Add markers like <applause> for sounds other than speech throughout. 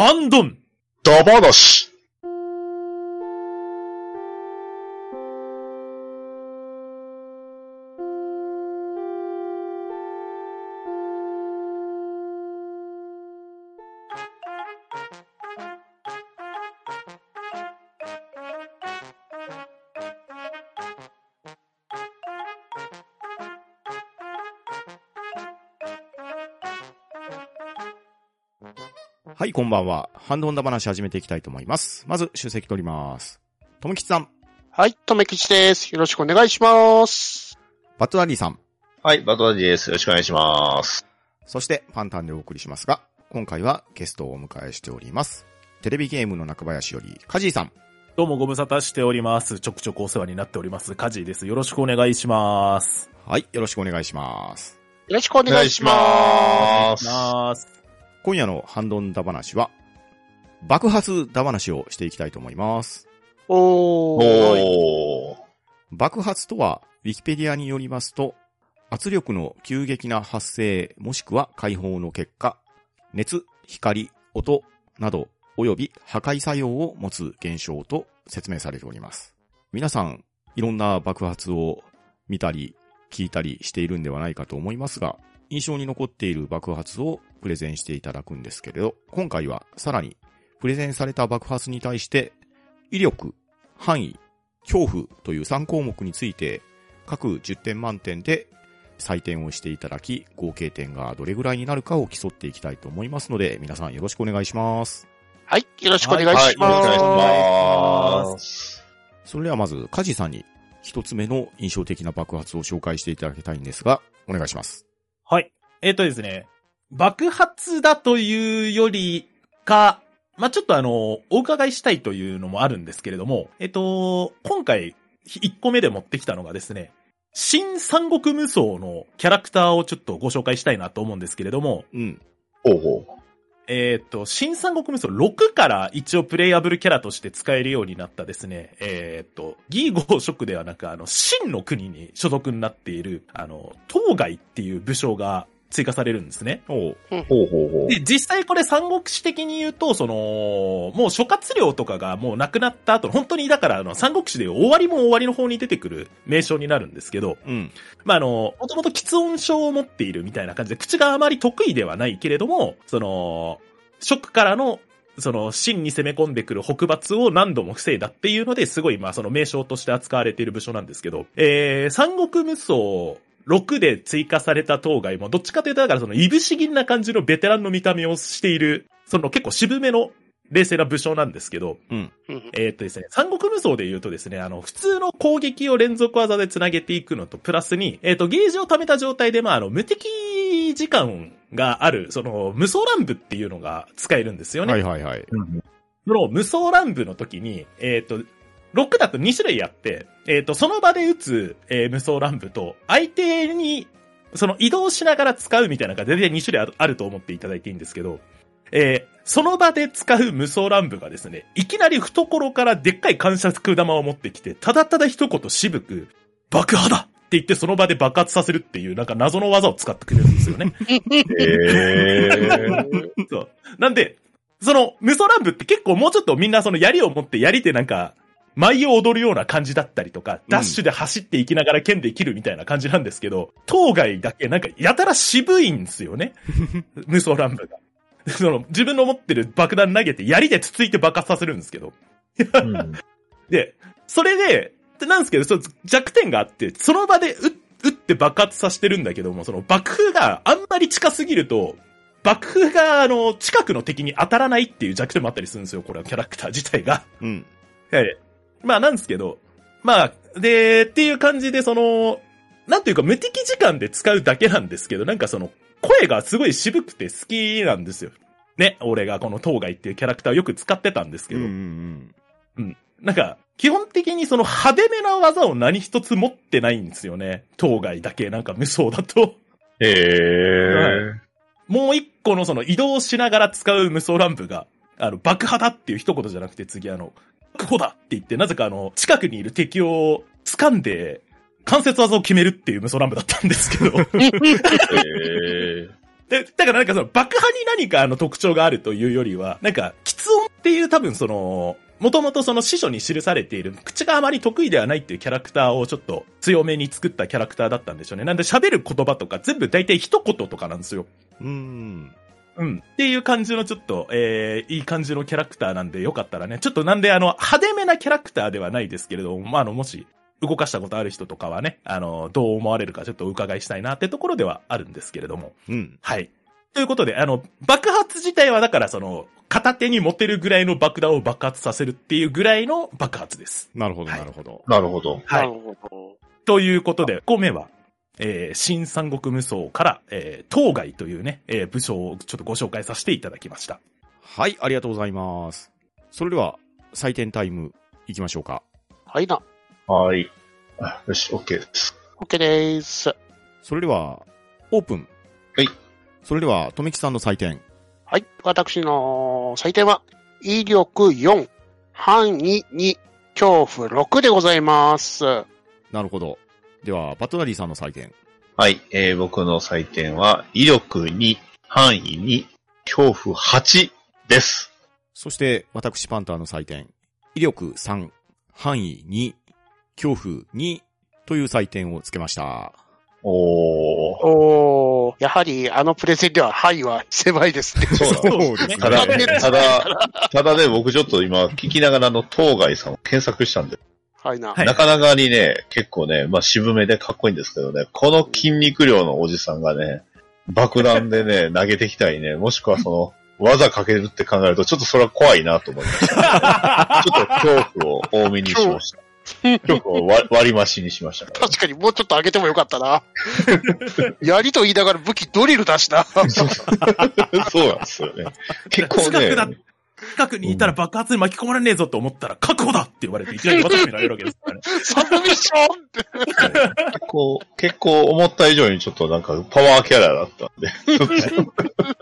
ハンドン。ダバなし。い、こんばんは。ハンドンダ話始めていきたいと思います。まず、出席取ります。ともきちさん、はい、とめきちです。よろしくお願いします。バットダディさん、はい、バトラジです。よろしくお願いします。そしてパンタンでお送りしますが、今回はゲストをお迎えしております。テレビゲームの中林より、カジーさん、どうもご無沙汰しております。ちょくちょくお世話になっております。カジーです。よろしくお願いします。はい、よろしくお願いします。よろしくお願いします。今夜のハンドンダ話は、爆発ダ話をしていきたいと思います。おー。おー。爆発とは、ウィキペディアによりますと、圧力の急激な発生もしくは解放の結果、熱、光、音など、及び破壊作用を持つ現象と説明されております。皆さん、いろんな爆発を見たり、聞いたりしているんではないかと思いますが、印象に残っている爆発をプレゼンしていただくんですけれど、今回はさらに、プレゼンされた爆発に対して、威力、範囲、恐怖という3項目について、各10点満点で採点をしていただき、合計点がどれぐらいになるかを競っていきたいと思いますので、皆さんよろしくお願いします。はい、よろしくお願いはい、します。よろしくお願いします。それではまず、カジさんに一つ目の印象的な爆発を紹介していただきたいんですが、お願いします。はい。えっ、とですね、爆発だというよりか、まあ、ちょっとあの、お伺いしたいというのもあるんですけれども、えっ、と、今回、1個目で持ってきたのがですね、新三国無双のキャラクターをちょっとご紹介したいなと思うんですけれども、うん。ほうほう。えっ、と、新三国無双6から一応プレイアブルキャラとして使えるようになったですね、えっ、と、義合職ではなく、あの、秦の国に所属になっている、あの、当該っていう武将が追加されるんですね。ほうほうほう。で、実際これ三国志的に言うと、その、もう諸葛亮とかがもう亡くなった後、本当にだからあの、三国志で終わりも終わりの方に出てくる名称になるんですけど、うん。まあ、あの、もともと喫音症を持っているみたいな感じで、口があまり得意ではないけれども、その、蜀からの、その、秦に攻め込んでくる北伐を何度も防いだっていうので、すごい、まあ、その名称として扱われている武将なんですけど、えー、三国無双6で追加された当該も、どっちかというと、だからその、いぶし銀な感じのベテランの見た目をしている、その結構渋めの冷静な武将なんですけど、うん。うんえーっとですね、三国無双で言うとですね、あの、普通の攻撃を連続技で繋げていくのと、プラスに、えーっと、ゲージを貯めた状態で、まあ、あの、無敵時間がある、その、無双乱舞っていうのが使えるんですよね。はいはいはい。その無双乱舞の時に、えーっと、6だと2種類あって、えーっと、その場で撃つ、えー無双乱舞と、相手に、その移動しながら使うみたいなのが全然2種類あると思っていただいていいんですけど、えーその場で使う無双乱舞がですね、いきなり懐からでっかい感触玉を持ってきて、ただただ一言渋く、爆破だって言ってその場で爆発させるっていうなんか謎の技を使ってくれるんですよね。えー。<laughs> そう。なんで、その、無双乱舞って結構もうちょっとみんなその槍を持って槍でなんか、舞を踊るような感じだったりとか、ダッシュで走っていきながら剣で切るみたいな感じなんですけど、当該だけなんかやたら渋いんですよね。<laughs> 無双乱舞が。その、自分の持ってる爆弾投げて槍でつついて爆発させるんですけど。うん <laughs> で、それで、でなんですけど、そう弱点があって、その場で撃撃って爆発させてるんだけども、その爆風があんまり近すぎると、爆風が、あの、近くの敵に当たらないっていう弱点もあったりするんですよ、これはキャラクター自体が。うん。はい。まあ、なんですけど、まあ、で、っていう感じで、その、なんていうか、無敵時間で使うだけなんですけど、なんかその、声がすごい渋くて好きなんですよ。ね、俺がこの当該っていうキャラクターをよく使ってたんですけど、うんうんなんか、基本的にその派手めな技を何一つ持ってないんですよね。当該だけなんか無双だと。えー。もう一個のその移動しながら使う無双乱舞が、あの、爆破だっていう一言じゃなくて次あの、爆破だって言って、なぜかあの、近くにいる敵を掴んで、関節技を決めるっていう無双乱舞だったんですけど。えー。で、だからなんかその爆破に何かあの特徴があるというよりは、なんか、喫音っていう多分その、もともとその司書に記されている、口があまり得意ではないっていうキャラクターをちょっと強めに作ったキャラクターだったんでしょうね。なんで喋る言葉とか全部大体一言とかなんですよ。うーん。うん。っていう感じのちょっと、えー、いい感じのキャラクターなんでよかったらね、ちょっとなんであの、派手めなキャラクターではないですけれども、まあ、あの、もし、動かしたことある人とかはね、あの、どう思われるかちょっとお伺いしたいなってところではあるんですけれども。うん。はい。ということで、あの、爆発自体はだからその、片手に持てるぐらいの爆弾を爆発させるっていうぐらいの爆発です。なるほど、はいなるほど。なるほど。は。ないるほど。ということで、5個目は、えー、新三国無双から、えー、当該というね、えー、武将をちょっとご紹介させていただきました。はい、ありがとうございます。それでは、採点タイム行きましょうか。はいな。はい。あよし、OK です。OK でーす。それでは、オープン。はい。それでは、とめきさんの採点。はい。私の採点は、威力4、範囲2、恐怖6でございます。なるほど。では、バトナリーさんの採点。はい。えー、僕の採点は、威力2、範囲2、恐怖8です。そして、私パンターの採点。威力3、範囲2、恐怖2という採点をつけました。おー。おー、やはりあのプレゼンでは範囲は狭いですね。そうですねただ、ねただ、ただね、僕ちょっと今聞きながらあの、当該さんを検索したんで、はいな。はいなかなかにね、結構ね、まあ渋めでかっこいいんですけどね、この筋肉量のおじさんがね、爆弾でね、<laughs> 投げてきたりね、もしくはその、技かけるって考えると、ちょっとそれは怖いなと思いました。<laughs> ちょっと恐怖を多めにしました。恐怖を割割り増しにしましたから。確かにもうちょっと上げてもよかったな。<laughs> 槍と言いながら武器ドリルだしな。そうなんですよね。結構ね、近くにいたら爆発に巻き込まれねえぞと思ったら、確保だって言われて、いきなり渡められるわけですからね。サブミッションって。結構、結構思った以上にちょっとなんかパワーキャラだったんで。<laughs>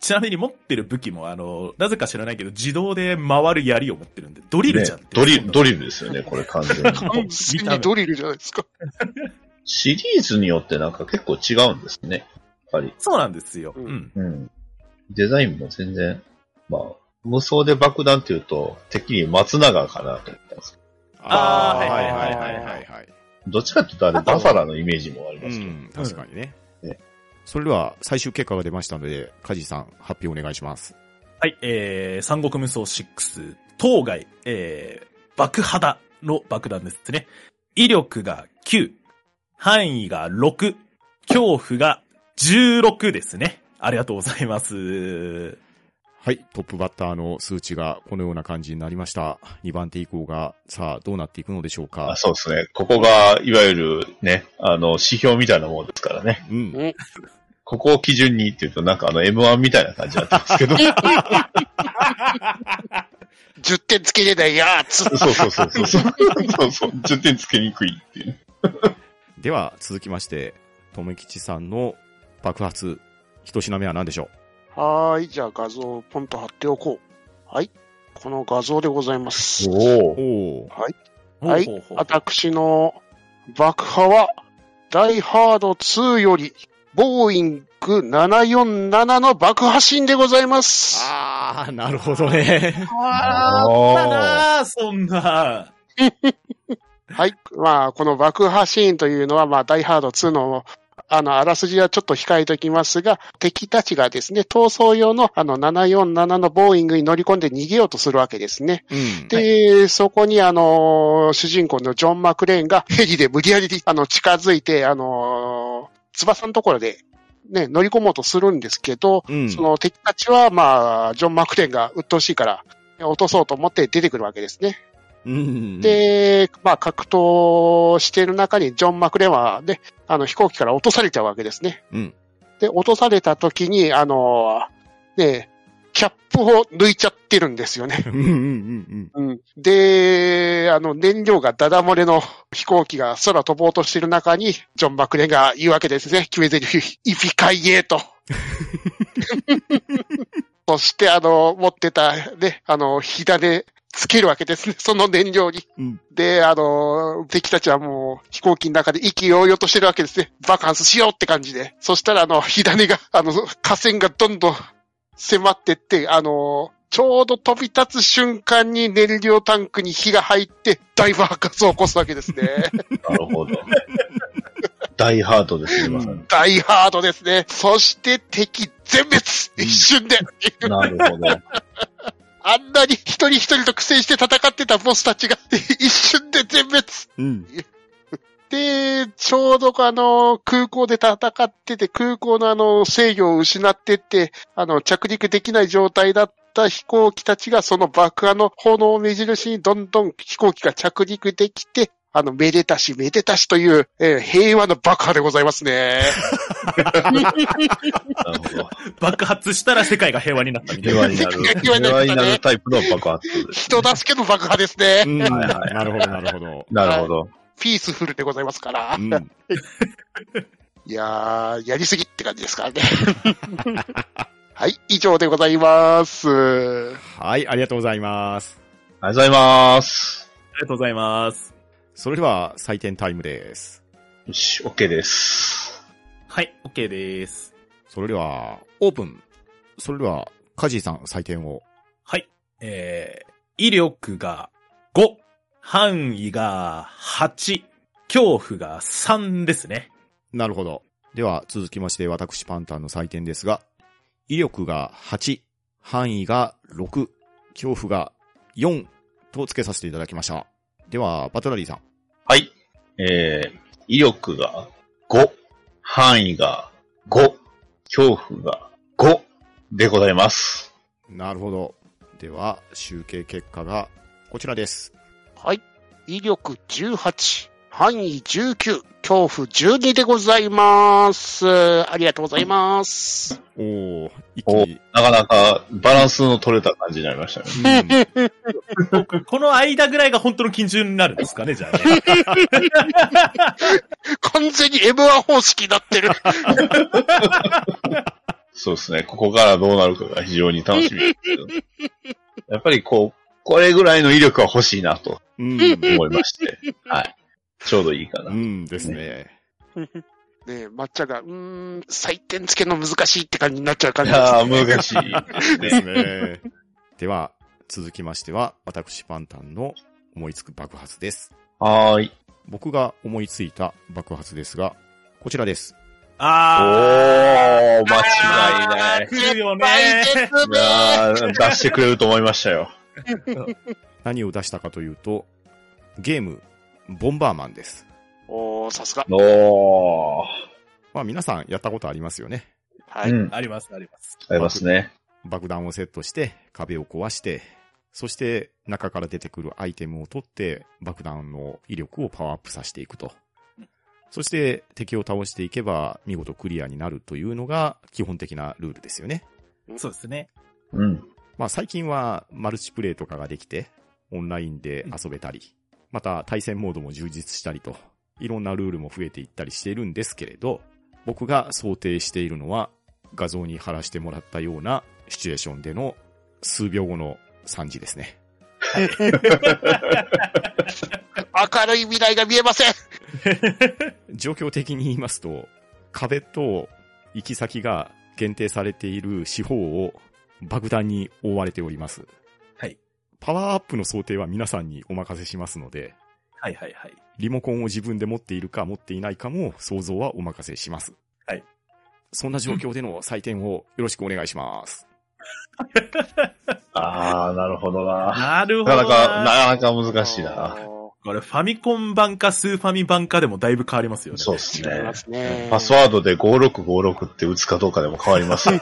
ちなみに持ってる武器も、あの、なぜか知らないけど、自動で回る槍を持ってるんで、ドリルじゃんねドリル、ドリルですよね、これ完全に。完全にドリルじゃないですか。シリーズによってなんか結構違うんですね。やっぱり。そうなんですよ。ううんん。うん。デザインも全然、まあ、無双で爆弾っていうと、てっきり松永かなと思ったんですけあーはいはいはいはいはいはい。ど、どっちかっていうとあれバファラのイメージもありうますけど。ん、確かにね。ねそれでは、最終結果が出ましたので、カジさん、発表お願いします。はい、えー、三国無双6、当該、えー、爆肌の爆弾ですね。威力が9、範囲が6、恐怖が16ですね。ありがとうございます。はい、トップバッターの数値がこのような感じになりました。2番手以降が、さあ、どうなっていくのでしょうかあ。そうですね。ここが、いわゆるね、あの、指標みたいなもんですからね。うん。ここを基準にっていうと、なんかあの M1 みたいな感じになってますけど。<laughs> 10点つけれないやつ。そうそうそうそうそう。そうそう。10点つけにくいっていう。では、続きまして、とめきちさんの爆発、一品目は何でしょはーい。じゃあ画像をポンと貼っておこう。はい。この画像でございます。うおお。はいほうほうほう私の爆破は、ダイハード2より、ボーイング747の爆破シーンでございます。あー、なるほどね。あーあったなーそんな。はい。まあ、この爆破シーンというのは、まあ、ダイハード2の、あの、あらすじはちょっと控えておきますが、敵たちがですね、逃走用のあの747のボーイングに乗り込んで逃げようとするわけですね。うん。で、そこにあの、主人公のジョン・マクレーンがヘリで無理やりあの近づいて、あの、翼のところでね、乗り込もうとするんですけど、うん。その敵たちはまあ、ジョン・マクレーンが鬱陶しいから、落とそうと思って出てくるわけですね。うん、で、まあ、格闘している中にジョン・マクレーンはね、あの飛行機から落とされちゃうわけですね。うん。で、落とされた時に、あの、ね、キャップを抜いちゃってるんですよね。うんうんうんうん。で、あの、燃料がダダ漏れの飛行機が空飛ぼうとしている中に、ジョン・マクレーンが言うわけですね。決め台詞、イピカイエーと。<laughs> そして、あの、持ってた、ね、あの、火種つけるわけですね、<laughs> その燃料に。うんで、あの、敵たちはもう飛行機の中で意気揚々としてるわけですね。爆発しようって感じで。そしたら、あの、火種が、あの、河川がどんどん迫ってって、あの、ちょうど飛び立つ瞬間に燃料タンクに火が入って大爆発を起こすわけですね。<laughs> なるほど。大ハードですね。大ハードですね。そして敵全滅一瞬で。なるほど。あんなに一人一人と苦戦して戦ってたボスたちが <laughs> 一瞬で全滅。うん。で、ちょうどあの、空港で戦ってて、空港のあの、制御を失ってって、あの、着陸できない状態だった飛行機たちが、その爆破の炎を目印にどんどん飛行機が着陸できて、あの、めでたし、めでたしという、えー平和の爆破でございますね。なるほど。爆発したら世界が平和になったみたいな。平和になる。平和になったね平和になるタイプの爆発です。人助けの爆破ですね。うん。はいはいなるほど、なるほど。<laughs> なるほど。ピースフルでございますから。うん。<laughs> いやー、やりすぎって感じですからね。<laughs> はい、以上でございます。はい、ありがとうございます。ありがとうございます。ありがとうございます。それでは、採点タイムです。よし、OK です。はい、OK です。それでは、オープン。それでは、カジーさん、採点を。はい。えー、威力が5、範囲が8、恐怖が3ですね。なるほど。では、続きまして、私パンタンの採点ですが、威力が8、範囲が6、恐怖が4と付けさせていただきました。では、バトラリーさん。はい。えー、威力が5、範囲が5、恐怖が5でございます。なるほど。では、集計結果がこちらです。はい。威力18、範囲19、恐怖12でございます。ありがとうございます。おー、一気おに。なかなかバランスの取れた感じになりましたね。うん <laughs> この間ぐらいが本当の基準になるんですかね、じゃあね。<laughs> 完全に M1 方式になってる。<laughs> そうですね。ここからどうなるかが非常に楽しみですけど。やっぱりこう、これぐらいの威力は欲しいなとうん。思いまして。はい。ちょうどいいかな。うんですね。<laughs> ねえ、抹茶が、うーん、採点付けの難しいって感じになっちゃう感いじです、やね。ー、難しい。ですね。では、続きましては、私パンタンの思いつく爆発です。はーい。僕が思いついた爆発ですが、こちらです。おあー、間違いない。ー、来るよね。出してくれると思いましたよ。<laughs> 何を出したかというと、ゲーム、ボンバーマンです。おー、さすが。おー。まあ皆さんやったことありますよね。はい。うん。あります、あります。ありますね。爆弾をセットして、壁を壊して、そして中から出てくるアイテムを取って、爆弾の威力をパワーアップさせていくと。そして敵を倒していけば見事クリアになるというのが基本的なルールですよね。そうですね。うん。まあ最近はマルチプレイとかができて、オンラインで遊べたり、また対戦モードも充実したりと、いろんなルールも増えていったりしているんですけれど、僕が想定しているのは画像に貼らせてもらったようなシチュエーションでの数秒後の惨事ですね。<laughs> 明るい未来が見えません。<laughs> 状況的に言いますと、壁と行き先が限定されている四方を爆弾に覆われております。はい。パワーアップの想定は皆さんにお任せしますので、はいはいはい。リモコンを自分で持っているか持っていないかも想像はお任せします。はい。そんな状況での採点をよろしくお願いします。<laughs> あー、なるほどな。なるほどなかなか、な。なかなか難しいな。これファミコン版かスーファミ版かでもだいぶ変わりますよね。そうですね。すね。パスワードで5656って打つかどうかでも変わります <laughs> よ。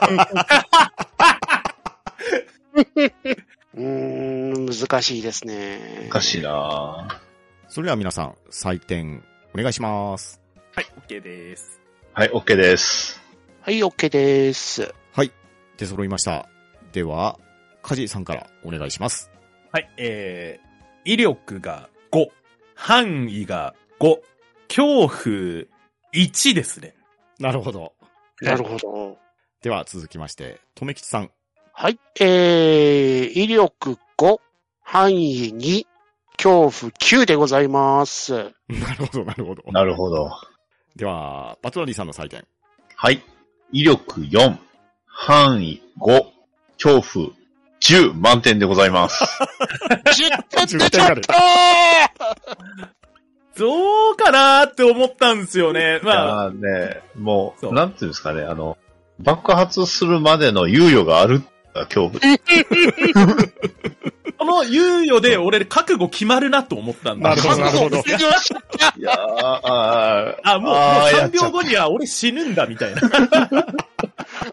うーん、難しいですね。難しいなそれでは皆さん、採点お願いします。はい、OK です。はい、OK です。はい、OK です。はい。出揃いました。では、カジさんからお願いします。はい、えー、威力が5、範囲が5、恐怖1ですね。なるほど。なるほど。では続きまして、とめきちさん。はい、えー、威力5、範囲2、恐怖9でございます。なるほど、なるほど。なるほど。では、バトラリーさんの採点。はい。威力4、範囲5、恐怖10満点でございます。10点出ちゃったど <laughs> うかなーって思ったんですよね。まあ、ね、もそうう、なんていうんですかね、あの、爆発するまでの猶予がある恐怖。<laughs> この猶予で俺覚悟決まるなと思ったんだ。なるほどなるほどいやーあーあ、もう、もう3あーやっちゃった秒後には俺死ぬんだみたいな。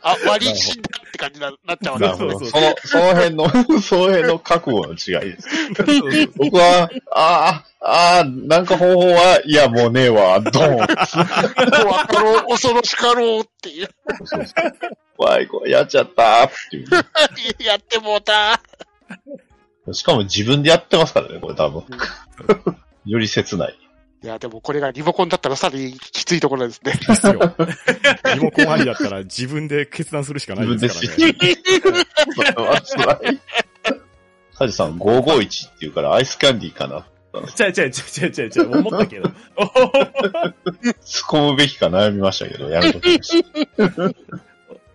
あ、割り死んだって感じにななっちゃうわけなるほど。そうそうその、その辺の、<laughs> その辺の覚悟の違いです。僕は、ああ、ああ、なんか方法は、いや、もうねえわ、ドーン。怖かろう、恐ろしかろうっていう。そうそう怖い、怖い、やっちゃったっていう。<laughs> やってもうた。しかも自分でやってますからね、これ多分。より切ない。いや、でもこれがリモコンだったらさらにきついところですね。ですよ。<laughs> リモコンありだったら自分で決断するしかない自分ですでからね。それは辛い。カジさん551って言うからアイスキャンディーかな。ちゃうちゃうちゃうちゃうちゃうちゃう、思ったけど。突っ込むべきか悩みましたけど、やめときました。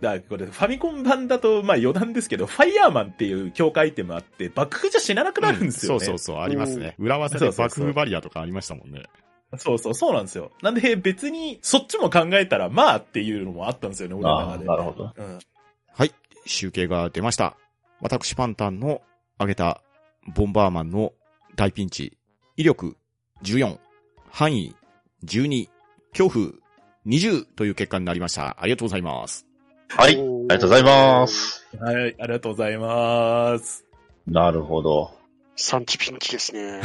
だからこれ、ファミコン版だと、まあ余談ですけど、ファイヤーマンっていう強化アイテムあって、爆風じゃ死ななくなるんですよね。そうそうそう、ありますね。裏技で爆風バリアとかありましたもんね。そうそう、そうなんですよ。なんで別に、そっちも考えたら、まあっていうのもあったんですよね、俺のああ、中で。なるほど。うん。はい。集計が出ました。私パンタンの挙げたボンバーマンの大ピンチ。威力14、範囲12、恐怖20という結果になりました。ありがとうございます。はい、ありがとうございます。はい、ありがとうございます。なるほど。サンチピンチですね。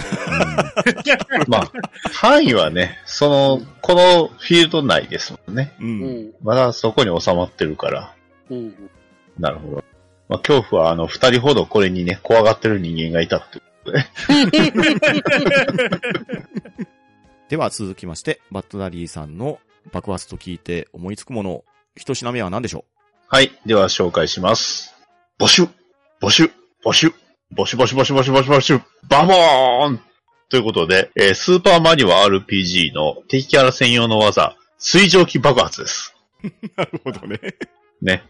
まあ、範囲はね、その、このフィールド内ですもんね。う。うんん。まだそこに収まってるから。うん。なるほど。まあ、恐怖はあの、二人ほどこれにね、怖がってる人間がいたってことで。<laughs> では続きまして、バットダリーさんの爆発と聞いて思いつくもの、一品目は何でしょはい。では紹介します。ボシュボシュボシュボシュボシュボシュボシュボシュボシュバボーンということで、えースーパーマリオ RPG の敵キャラ専用の技、水蒸気爆発です。う <laughs> なるほどね。ね。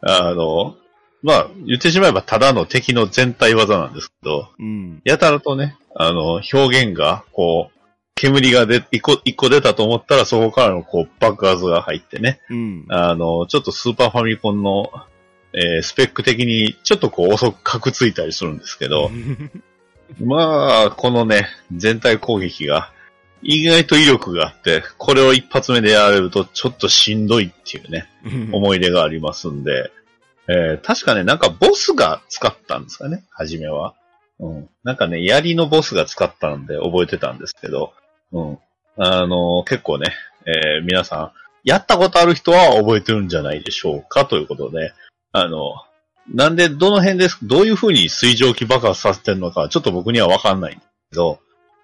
あの、まあ、言ってしまえばただの敵の全体技なんですけど、うん。やたらとね、あの、表現が、こう、煙がで、一個、一個出たと思ったらそこからのこう爆発が入ってね、うん。あの、ちょっとスーパーファミコンの、えースペック的にちょっとこう遅くカクついたりするんですけど、<laughs> まあ、このね、全体攻撃が意外と威力があって、これを一発目でやられるとちょっとしんどいっていうね、思い出がありますんで、えー確かね、なんかボスが使ったんですかね、初めは。うん。なんかね、槍のボスが使ったんで覚えてたんですけど、うん。あの結構ね、えー皆さん、やったことある人は覚えてるんじゃないでしょうかということで、あの、なんで、どの辺です、どういう風に水蒸気爆発させてるのかはちょっと僕にはわかんないんですけど、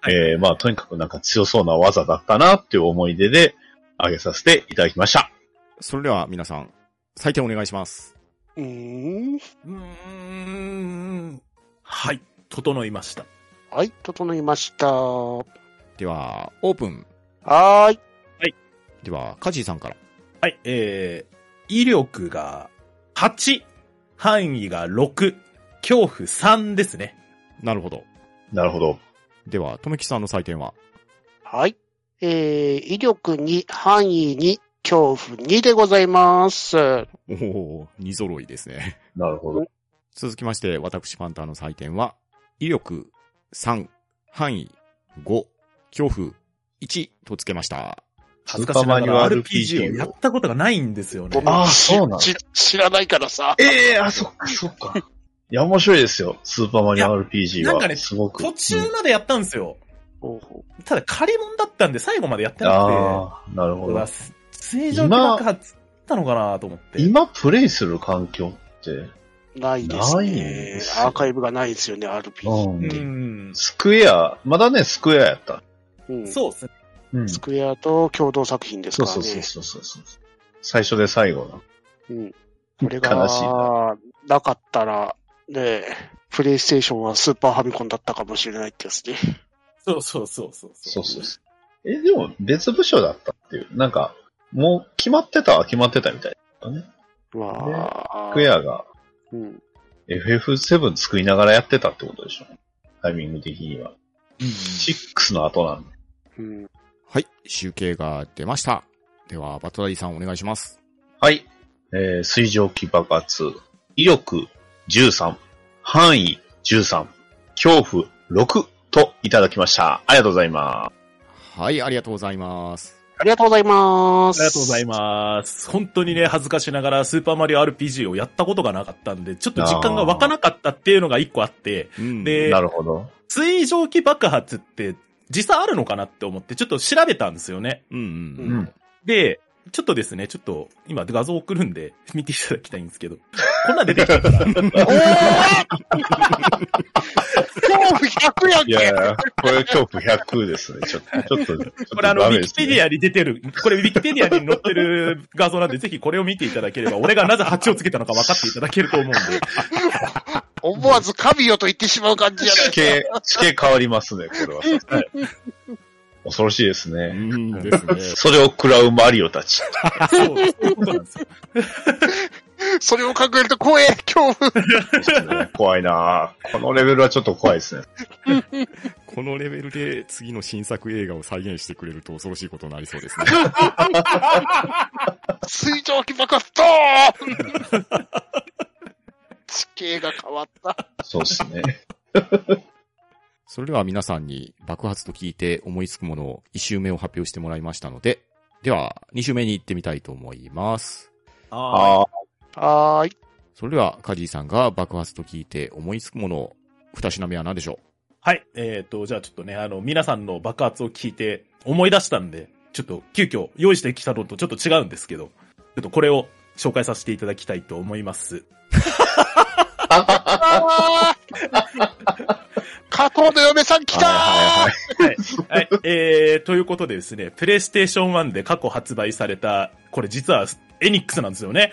えーまあ、とにかくなんか強そうな技だったなっていう思い出で挙げさせていただきました。それでは皆さん、採点お願いします。うーん。うーん。はい、整いました。はい、整いました。はでは、オープン。ーい。では、カジーさんから。はい、えー、威力が8、範囲が6、恐怖3ですね。なるほど。なるほど。では、とめきさんの採点は？はい。えー、威力2、範囲2、恐怖2でございます。おお二揃いですね。なるほど。続きまして、私パンターの採点は、威力3、範囲5、恐怖1とつけました。恥ずかしながらスーパーマリオ RPG をやったことがないんですよね。僕あーそうなんだ知知らないからさ。ええあ、そっか、そっか。<laughs> いや、面白いですよ。スーパーマリオ RPG は。なんかねすごく。途中までやったんですよ。ほうほただ借り物だったんで最後までやってなくて、ああ、なるほどうわ。水蒸気爆発ったのかなと思って。今プレイする環境って、うないですないんねです。よアーカイブがないですよね、RPG。うんうん。スクエア、まだね、スクエアやった。うんそうですね。うん。スクエアと共同作品ですからね。そうそうそうそうそう。最初で最後の。うん。これ悲しいな。が、なかったら、ねえ、プレイステーションはスーパーファミコンだったかもしれないってやつね。そうそうそうそう。そうそうそう。え、でも別部署だったっていう。なんか、もう決まってたは決まってたみたいだね。まあ、クエアがうん。FF7 作りながらやってたってことでしょ。タイミング的には。うん。6の後なんで。うん。はい、集計が出ました。では、バトダディさんお願いします。はい。えー、水蒸気爆発、威力13、範囲13、恐怖6といただきました。ありがとうございまはい、ありがとうございます。ありがとうございます。ありがとうございます。本当にね、恥ずかしながらスーパーマリオ RPG をやったことがなかったんで、ちょっと実感が湧かなかったっていうのが一個あって、うん。です。なるほど。水蒸気爆発って実際あるのかなって思ってちょっと調べたんですよね。うんうんううん。ん。で、ちょっとですね、ちょっと今画像送るんで <laughs> 見ていただきたいんですけど、こんなん出てきたから、おー恐怖100やんいやいけや、これ恐怖100ですね。ちょっと、ちょっと、これあの、ウィキペディア。アに出てる、これウィキペディアに載ってる画像なんで、ぜひこれを見ていただければ、俺がなぜ8をつけたのか分かっていただけると思うんで。思わず神よと言ってしまう感じじゃない地形、地形変わりますね、これは。は <laughs> い恐ろしいですうね。んですね。それを食らうマリオたち。そう、そういうことなんですよ。それを考えると怖え恐怖怖いなぁこのレベルはちょっと怖いですね。<laughs> このレベルで次の新作映画を再現してくれると恐ろしいことになりそうですね。<laughs> 水蒸気爆発ドーン地形が変わった。そうですね。<laughs> それでは皆さんに爆発と聞いて思いつくものを1周目を発表してもらいましたので、では2周目に行ってみたいと思います。あああ、はーい。それではカジーさんが爆発と聞いて思いつくものを2品目は何でしょはい。えっ、と、じゃあちょっとね、あの、皆さんの爆発を聞いて思い出したんで、ちょっと急遽用意してきたのとちょっと違うんですけど、ちょっとこれを紹介させていただきたいと思います。<laughs> 加藤の嫁さん来たー。はいはいはい。えー、ということでですね、プレイステーション1で過去発売された、これ実はエニックスなんですよね。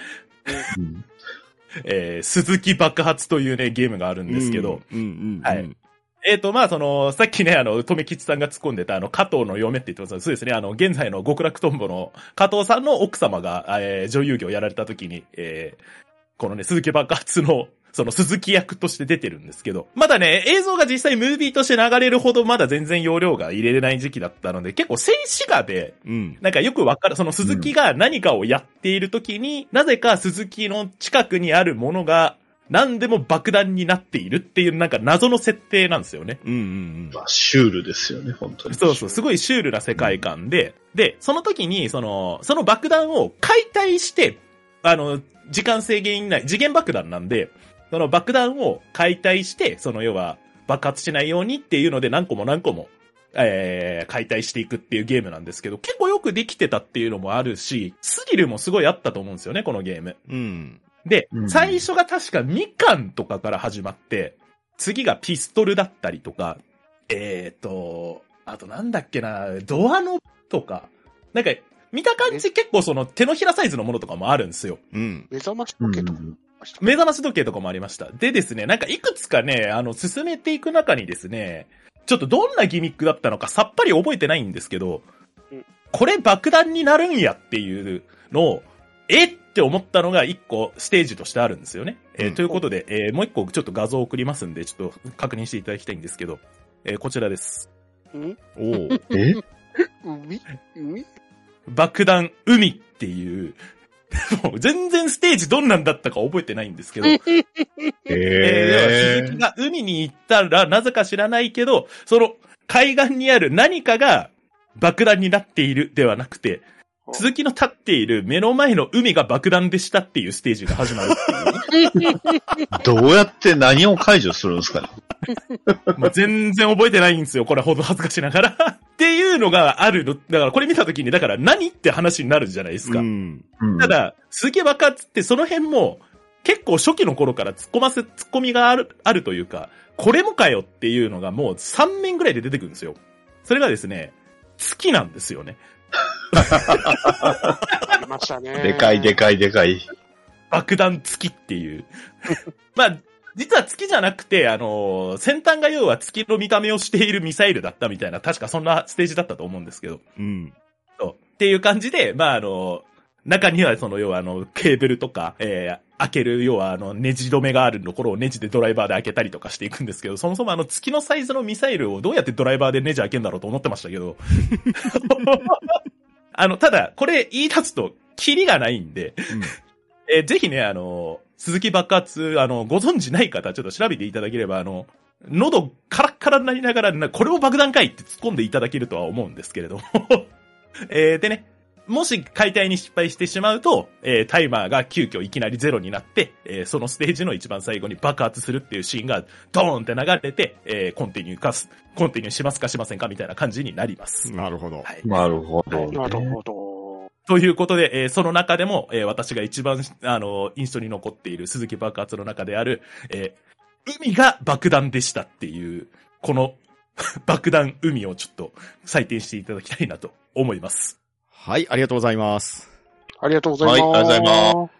うん。えー、鈴木爆発というね、ゲームがあるんうですけど。はい。えっ、と、まあ、その、さっきね、あの、富吉さんが突っ込んでた、あの、加藤の嫁って言ってますそうですね、あの、現在の極楽とんぼの加藤さんの奥様が、えー女優業やられた時に、えーこのね、鈴木爆発の、その鈴木役として出てるんですけど、まだね、映像が実際ムービーとして流れるほどまだ全然容量が入れれない時期だったので、結構静止画で、うん。なんかよくわかる、その鈴木が何かをやっている時に、なぜか鈴木の近くにあるものが、何でも爆弾になっているっていうなんか謎の設定なんですよね。うんうんまあ、シュールですよね、本当に。そうそう、すごいシュールな世界観で、で、その時に、その、その爆弾を解体して、あの、時間制限以内、次元爆弾なんで、その爆弾を解体して、その要は爆発しないようにっていうので何個も何個も、えー、解体していくっていうゲームなんですけど、結構よくできてたっていうのもあるし、スリルもすごいあったと思うんですよね、このゲーム。うん。うん。で、うん最初が確かみかんとかから始まって、次がピストルだったりとか、えーと、あとなんだっけな、ドアノブとか、なんか、見た感じ結構その手のひらサイズのものとかもあるんですよ。うん。目覚ましうん時計とかました。目覚まし時計とかもありました。でですね、なんかいくつかね、あの、進めていく中にですね、ちょっとどんなギミックだったのかさっぱり覚えてないんですけどうん、これ爆弾になるんやっていうのを、えって思ったのが一個ステージとしてあるんですよね。えーうんということで、えーもう一個ちょっと画像を送りますんで、ちょっと確認していただきたいんですけど、えーこちらです。うん？おお。え？<laughs> 海？海？爆弾海っていう、も <laughs> う全然ステージどんなんだったか覚えてないんですけど、えー、え鈴木が海に行ったら、なぜか知らないけど、その海岸にある何かが爆弾になっているではなくて、鈴木の立っている目の前の海が爆弾でしたっていうステージが始まるっていう。<laughs> どうやって何を解除するんですかね <laughs> もう全然覚えてないんですよ。これほど恥ずかしながら。<laughs> っていうのがあるの。だからこれ見たときに、だから何って話になるじゃないですか。うん。うんただ、鈴木爆発ってその辺も結構初期の頃から突っ込ませ、突っ込みがある、あるというか、これもかよっていうのがもう3面ぐらいで出てくるんですよ。それがですね、月なんですよね。ありましたね。でかいでかいでかい。爆弾月っていう。<laughs> まあ、実は月じゃなくて、あの、先端が要は月の見た目をしているミサイルだったみたいな、確かそんなステージだったと思うんですけど。うん。そうっていう感じで、まあ、あの、中にはその、要はあの、ケーブルとか、えー、開ける、要はあの、ネジ止めがあるところをネジでドライバーで開けたりとかしていくんですけど、そもそもあの、月のサイズのミサイルをどうやってドライバーでネジ開けんだろうと思ってましたけど。<laughs> <laughs> あの、ただ、これ言い出すと、キリがないんで、えーぜひね、あの、鈴木爆発、あの、ご存知ない方、ちょっと調べていただければ、あの、喉カラッカラになりながら、なこれを爆弾かいって突っ込んでいただけるとは思うんですけれども。<laughs> えーでね、もし解体に失敗してしまうと、えータイマーが急遽いきなりゼロになって、えーそのステージの一番最後に爆発するっていうシーンがドーンって流れて、えーコンティニューかす、コンティニューしますかしませんかみたいな感じになります。なるほど。はい。なるほど、ね。なるほど。ということで、えーその中でも、えー私が一番、あの、印象に残っている鈴木爆発の中である、えー海が爆弾でしたっていう、この <laughs> 爆弾海をちょっと採点していただきたいなと思います。はい、ありがとうございます。ありがとうございます。はいありがとうございま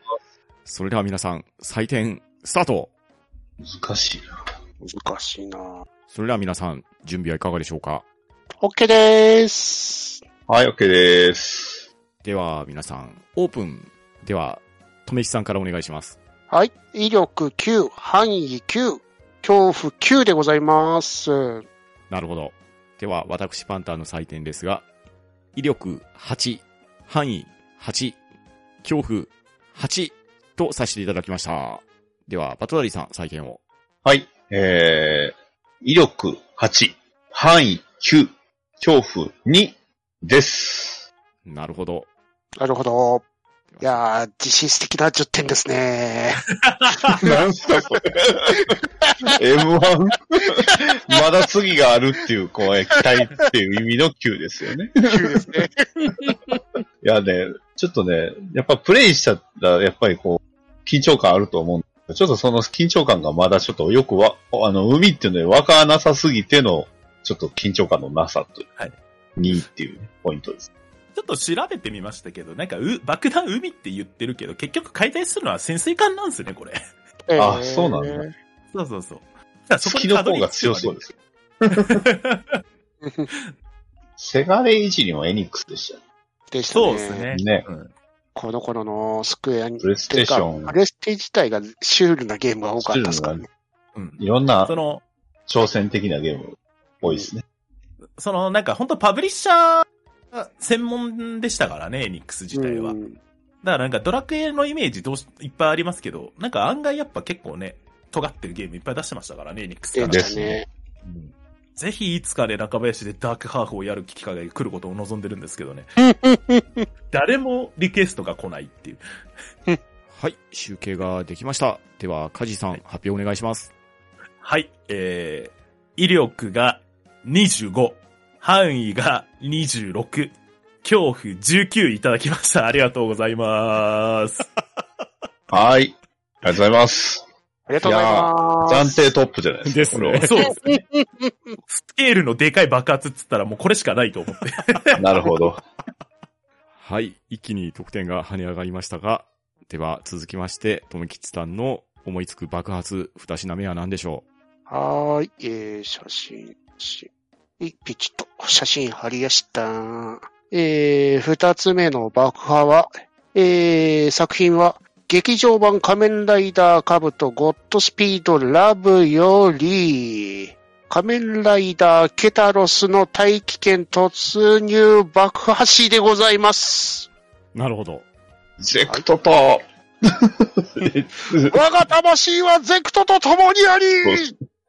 それでは皆さん、採点、スタート難しいな。難しいなそれでは皆さん、準備はいかがでしょうか？OK でーす。はい、OK です。では、皆さん、オープン。では、とめきさんからお願いします。はい。威力9、範囲9、恐怖9でございます。なるほど。では、私パンターの採点ですが、威力8、範囲8、恐怖8とさせていただきました。では、バトダリーさん、採点を。はい、えー、威力8、範囲9、恐怖2です。なるほど。なるほど。いやー、実質的な10点ですね。<laughs> なんすか、それ。M1? <laughs> まだ次があるっていう、こう、期待っていう意味の9ですよね。9ですね。<laughs> いやね、ちょっとね、やっぱプレイしたら、やっぱりこう、緊張感あると思うんだけどちょっとその緊張感がまだちょっとよくわ、あの、海っていうので分からなさすぎての、ちょっと緊張感のなさという。はい。2っていうポイントです。ちょっと調べてみましたけど、なんか、う、爆弾海って言ってるけど、結局解体するのは潜水艦なんですね、これ。あそうなんだそうそうそう。だからそこにたが強そうまですよ。セガレイジにもエニックスでしたよでしたね。そうですね。ねうんこの頃のスクエアに。プレイステーションプレステ自体がシュールなゲームが多かったですからね。うん。いろんなその、挑戦的なゲーム多いですね。その、なんか本当パブリッシャー専門でしたからね、エニックス自体は。うんだからなんかドラクエのイメージどうしいっぱいありますけど、なんか案外やっぱ結構ね、尖ってるゲームいっぱい出してましたからね、エニックス出からましたね。うんぜひいつかね、中林でダークハーフをやる機会が来ることを望んでるんですけどね。<laughs> 誰もリクエストが来ないっていう。<laughs> はい、集計ができました。では、カジさん、発表お願いします。はい、えー、威力が25、範囲が26、恐怖19いただきました。ありがとうございます。<laughs> はい。ありがとうございます。ありがとうございます。暫定トップじゃないですか。ですねこれはそうですね。スケールのでかい爆発っつったらもうこれしかないと思って。<laughs> なるほど。はい、一気に得点が跳ね上がりましたが、では、続きまして、とめきちさんの思いつく爆発、二品目は何でしょはーい、えー、写真、しはいピチッと写真貼りやした。えー、二つ目の爆破は、えー、作品は、劇場版仮面ライダーカブトゴッドスピードラブより、仮面ライダーケタロスの大気圏突入爆破死でございます。うなるほど。ゼクトと、<laughs> 我が魂はゼクトと共にあり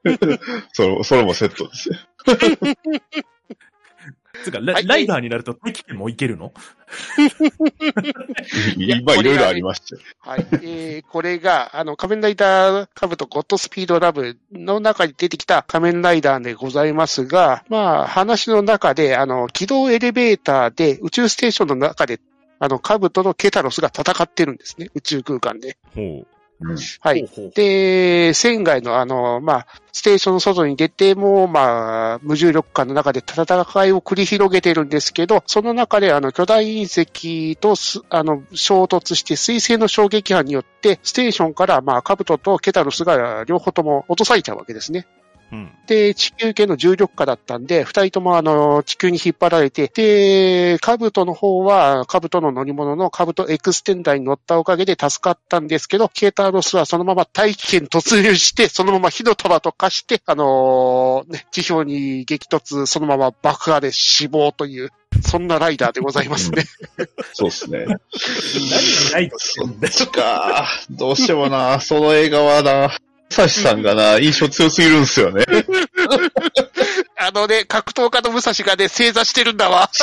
<laughs> それ、それもセットですよ。<laughs> つうかラ、はいライダーになると大気圏もいけるの？<laughs> 今いろいろありましたよ。はい。えー、これが、あの、仮面ライダーカブとゴッドスピードラブの中に出てきた仮面ライダーでございますが、まあ、話の中で、あの、軌道エレベーターで宇宙ステーションの中で、あの、カブトのケタロスが戦ってるんですね。宇宙空間で。ほうんはい。で、船外のあの、まあ、ステーションの外に出ても、まあ、無重力化の中で戦いを繰り広げてるんですけど、その中であの、巨大隕石とす、あの、衝突して水星の衝撃波によって、ステーションから、まあ、カブトとケタロスが両方とも落とされちゃうわけですね。うん。で、地球系の重力化だったんで、二人ともあの、地球に引っ張られて、で、カブトの方は、カブトの乗り物のカブトエクステンダーに乗ったおかげで助かったんですけど、ケータロスはそのまま大気圏突入して、そのまま火の玉と化して、あのーね、地表に激突、そのまま爆破で死亡という、そんなライダーでございますね。そうですね。何ないとそっ。ちか。どうしてもな、その映画はな、サシさんがな、印象強すぎるんですよね。<laughs> あのね、格闘家の武蔵がね、正座してるんだわ。<laughs>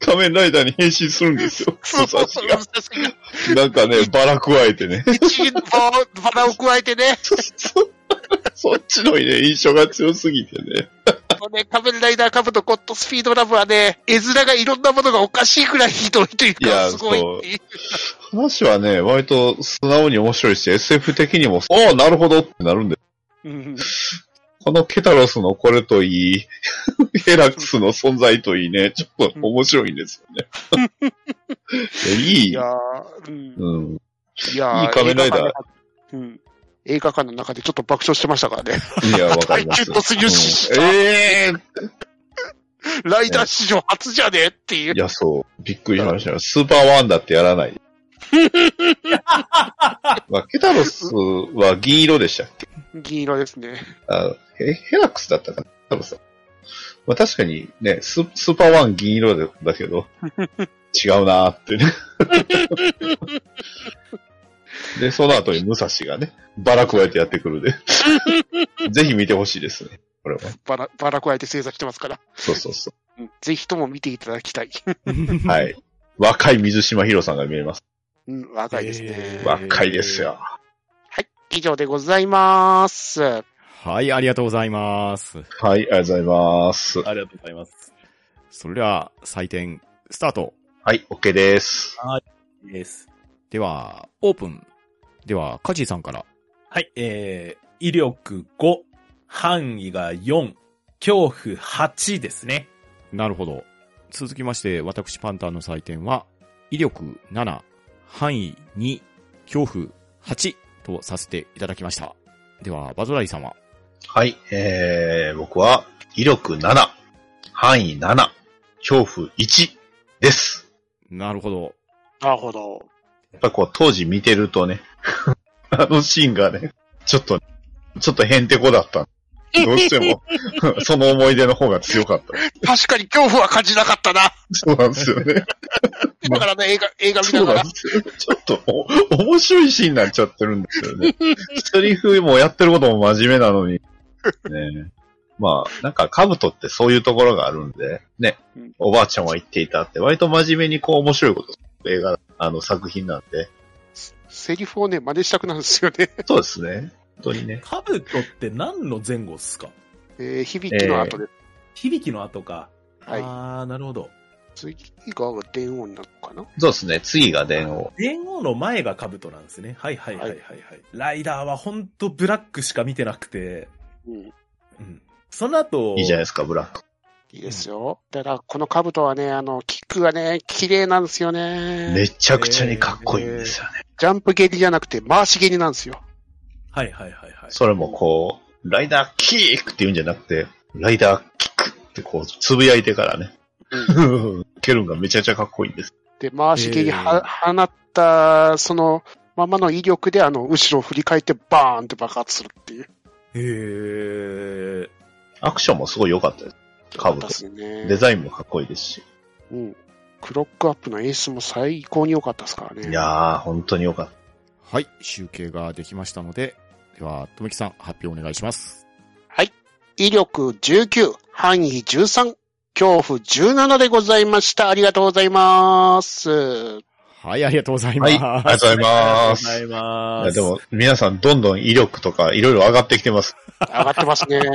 仮面ライダーに変身するんですよ。そう武蔵が。武蔵がなんかね、バラ加えてね。ババラを加えてね、そ <laughs> <laughs> っちのね、印象が強すぎてね。あのね、仮面ライダーカブとゴッドスピードラブはね、絵面がいろんなものがおかしいくらいひどいというか、すごい。話はね、割と素直に面白いし、SF 的にも、おおなるほどってなるんで、うん。このケタロスのこれといい、<laughs> ヘラクスの存在といいね、ちょっと面白いんですよね。<laughs> いやいいいやー、うん。うん。いやいい仮面ライダー。映画館の中でちょっと爆笑してましたからね。いや、<laughs> わかります。大キュッとすぎるしうんええライダー史上初じゃね？っていうい。や、そう。びっくりしましたよ。スーパーワンダってやらない。<laughs> まあ、ケタロスは銀色でしたっけ？銀色ですね。あヘヘラクスだったかな？ケタロまあ確かにね、ススーパーワン銀色でだけど、<laughs> 違うなーってね。で、その後に武蔵がね、バラ加えてやってくるで。<laughs> ぜひ見てほしいですね。これは。バラ、バラ加えて制作してますから。そうそうそうんぜひとも見ていただきたい。う。<laughs> はい。若い水島ヒロさんが見えます。うん、若いですね。へー若いですよ。はい。以上でございます。はい、ありがとうございます。はい、ありがとうございます。ありがとうございます。それでは、採点、スタート。はい、OK です。です。では、オープン。では、カジーさんから。はい、えー、威力5、範囲が4、恐怖8ですね。なるほど。続きまして、私パンタンの採点は、威力7、範囲2、恐怖8とさせていただきました。では、バズライ様。はい、えー、僕は、威力7、範囲7、恐怖1です。なるほど。なるほど。やっぱこう、当時見てるとね、<laughs> あのシーンがね、ちょっと、ちょっとへんてこだった。どうしても、<laughs> その思い出の方が強かった。確かに恐怖は感じなかったな。そうなんですよね。<laughs> だからね、映画、映画見そうながら。なんですよ。ちょっとお、面白いシーンになっちゃってるんですよね。セリフもやってることも真面目なのに。ねまあ、なんか、カブトってそういうところがあるんで、ねうん、おばあちゃんは言っていたって、割と真面目にこう面白いこと映画、あの作品なんで、セリフをね、真似したくなるんですよね。そうですね。本当にね。カブトって何の前後っすか？えー、響きの後で、響きの後か。はいあー、なるほど。次が電音なのかな？そうですね。次が電王。電王の前がカブトなんですね。はいはいはいはいはい。ライダーはほんとブラックしか見てなくて、うん。うん。その後、いいじゃないですか、ブラック。いいですよ。だから、この兜はね、あの、キックがね、綺麗なんですよね。めちゃくちゃにかっこいいんですよね。ジャンプ蹴りじゃなくて、回し蹴りなんですよ。はいはいはいはい。それもこう、ライダーキックって言うんじゃなくて、ライダーキックってこう、つぶやいてからね。<laughs> 蹴るんがめちゃくちゃかっこいいんです。で、回し蹴りは、放った、その、ままの威力で、あの、後ろを振り返って、バーンって爆発するっていう。へー。アクションもすごい良かったです。カブトで。すね。デザインもかっこいいですし。うん。クロックアップの演出も最高に良かったですからね。いやー、本当に良かった。はい、集計ができましたので、では、とめきさん、発表お願いします。威力19、範囲13、恐怖17でございました。ありがとうございます。はい、ありがとうございまはい、す。ありがとうございます。ありがとうございいます。やでも、皆さんどんどん威力とかいろいろ上がってきてます。上がってますね。です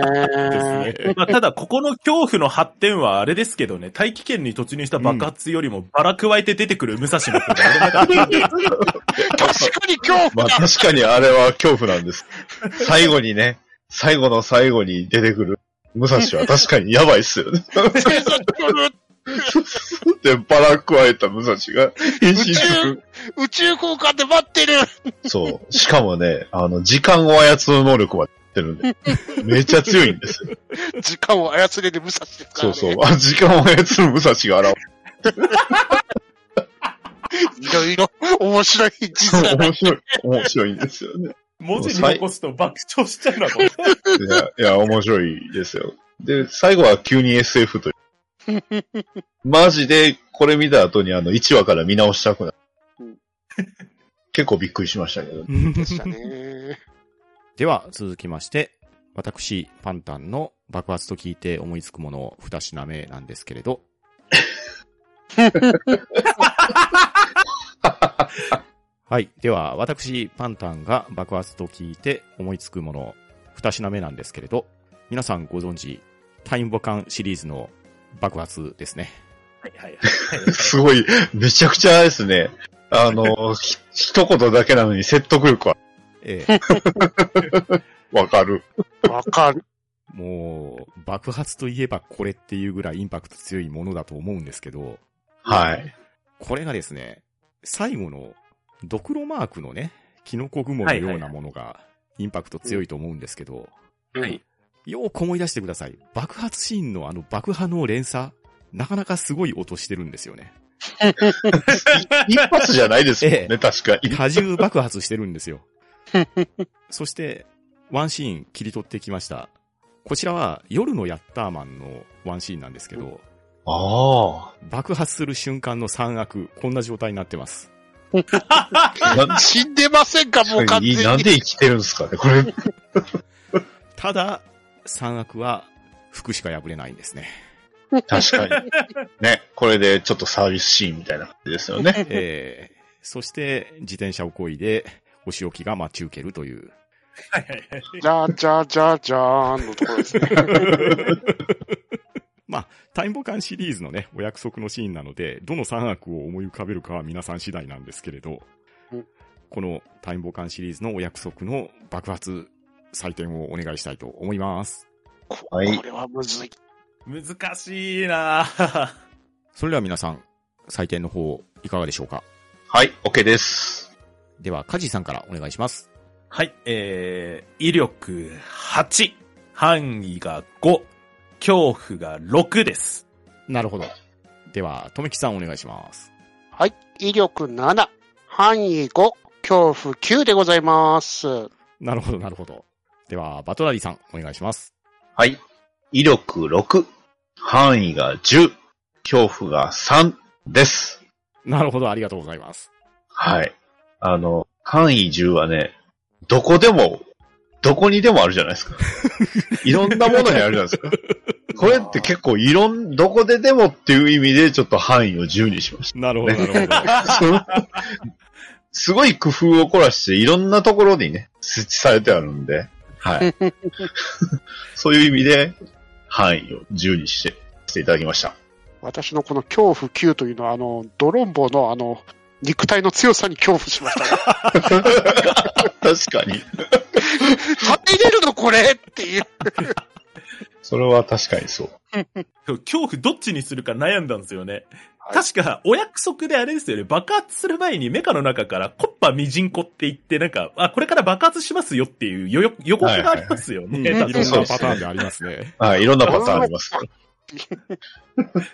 ね。まあ、ただ、ここの恐怖の発展はあれですけどね、大気圏に突入した爆発よりもバラ加えて出てくる武蔵の <laughs> 確かに恐まあ。確かにあれは恐怖なんです。最後にね、最後の最後に出てくる武蔵は確かにやばいっすよね。<laughs> で、バラ加えた武蔵が変身する。宇宙空間で待ってる。そう。しかもね、あの、時間を操る能力はってるんで、めっちゃ強いんですよ。時間を操れる武蔵ですからね。そうそう。あ時間を操る武蔵が現いろいろ面白い字れる。面白い、面白いんですよね。文字に起こすと爆笑しちゃうなと思って。いや、いや、面白いですよ。で、最後は急に SF という。<laughs> マジで、これ見た後にあの、1話から見直したくなるうん。結構びっくりしましたけど。でしたね。<laughs> では、続きまして、私、パンタンの爆発と聞いて思いつくものを二品目なんですけれど。<laughs> はい。では、私、パンタンが爆発と聞いて思いつくもの、二品目なんですけれど、皆さんご存知、タイムボカンシリーズの爆発ですね。はいはいはい。すごい、めちゃくちゃですね。あの、ひ一言だけなのに説得力はええ、<laughs> わかる。わかる。もう、爆発といえばこれっていうぐらいインパクト強いものだと思うんですけど、はい。これがですね、最後のドクロマークのね、キノコ雲のようなものがインパクト強いと思うんですけど、はい。よーく思い出してください。爆発シーンのあの爆破の連鎖、なかなかすごい音してるんですよね。一発じゃないですもんね、え確かに。多重爆発してるんですよ。<laughs> そして、ワンシーン切り取ってきました。こちらは夜のヤッターマンのワンシーンなんですけど、あ爆発する瞬間の3悪、こんな状態になってます。<laughs> 死んでませんかもう完全に。なんで生きてるんですかね、これ。<laughs> ただ、3悪は服しか破れないんですね。確かに。ね、これでちょっとサービスシーンみたいな感じですよね。<laughs> えー、そして、自転車を漕いで、お仕置きが待ち受けるという。はいはいはい。じゃーじゃーじゃーじゃーんのところですね。<laughs> タイムボカンシリーズのね、お約束のシーンなので、どの3悪を思い浮かべるかは皆さん次第なんですけれどうん、このタイムボカンシリーズのお約束の爆発、採点をお願いしたいと思います。いこれはむずい。難しいなぁ <laughs> それでは皆さん、採点の方、いかがでしょうか？はい、OK です。では、カジさんからお願いします。はい、えー、威力8、範囲が5、恐怖が6です。なるほど。では、とめきさんお願いします。はい。威力7、範囲5、恐怖9でございます。なるほど、なるほど。では、バトラリーさん、お願いします。はい。威力6、範囲が10、恐怖が3です。なるほど、ありがとうございます。はい。あの、範囲10はね、どこでも、どこにでもあるじゃないですか。<laughs> いろんなものにあるじゃないですか。これって結構いろん、どこででもっていう意味でちょっと範囲を10にしましなるほど、ねなるほど。<laughs> すごい工夫を凝らしていろんなところにね、設置されてあるんで、はい。<laughs> そういう意味で、範囲を10にして、していただきました。私のこの恐怖9というのは、あの、ドロンボのあの、肉体の強さに恐怖しました、ね。確かに。入れるのこれっていう。それは確かにそう。<laughs> 恐怖どっちにするか悩んだんですよね。はい確か、お約束であれですよね、爆発する前にメカの中からコッパミジンコって言って、なんか、あ、これから爆発しますよっていう予告がありますようんいね。ろんなパターンでありますね。はい、いろんなパターンあります。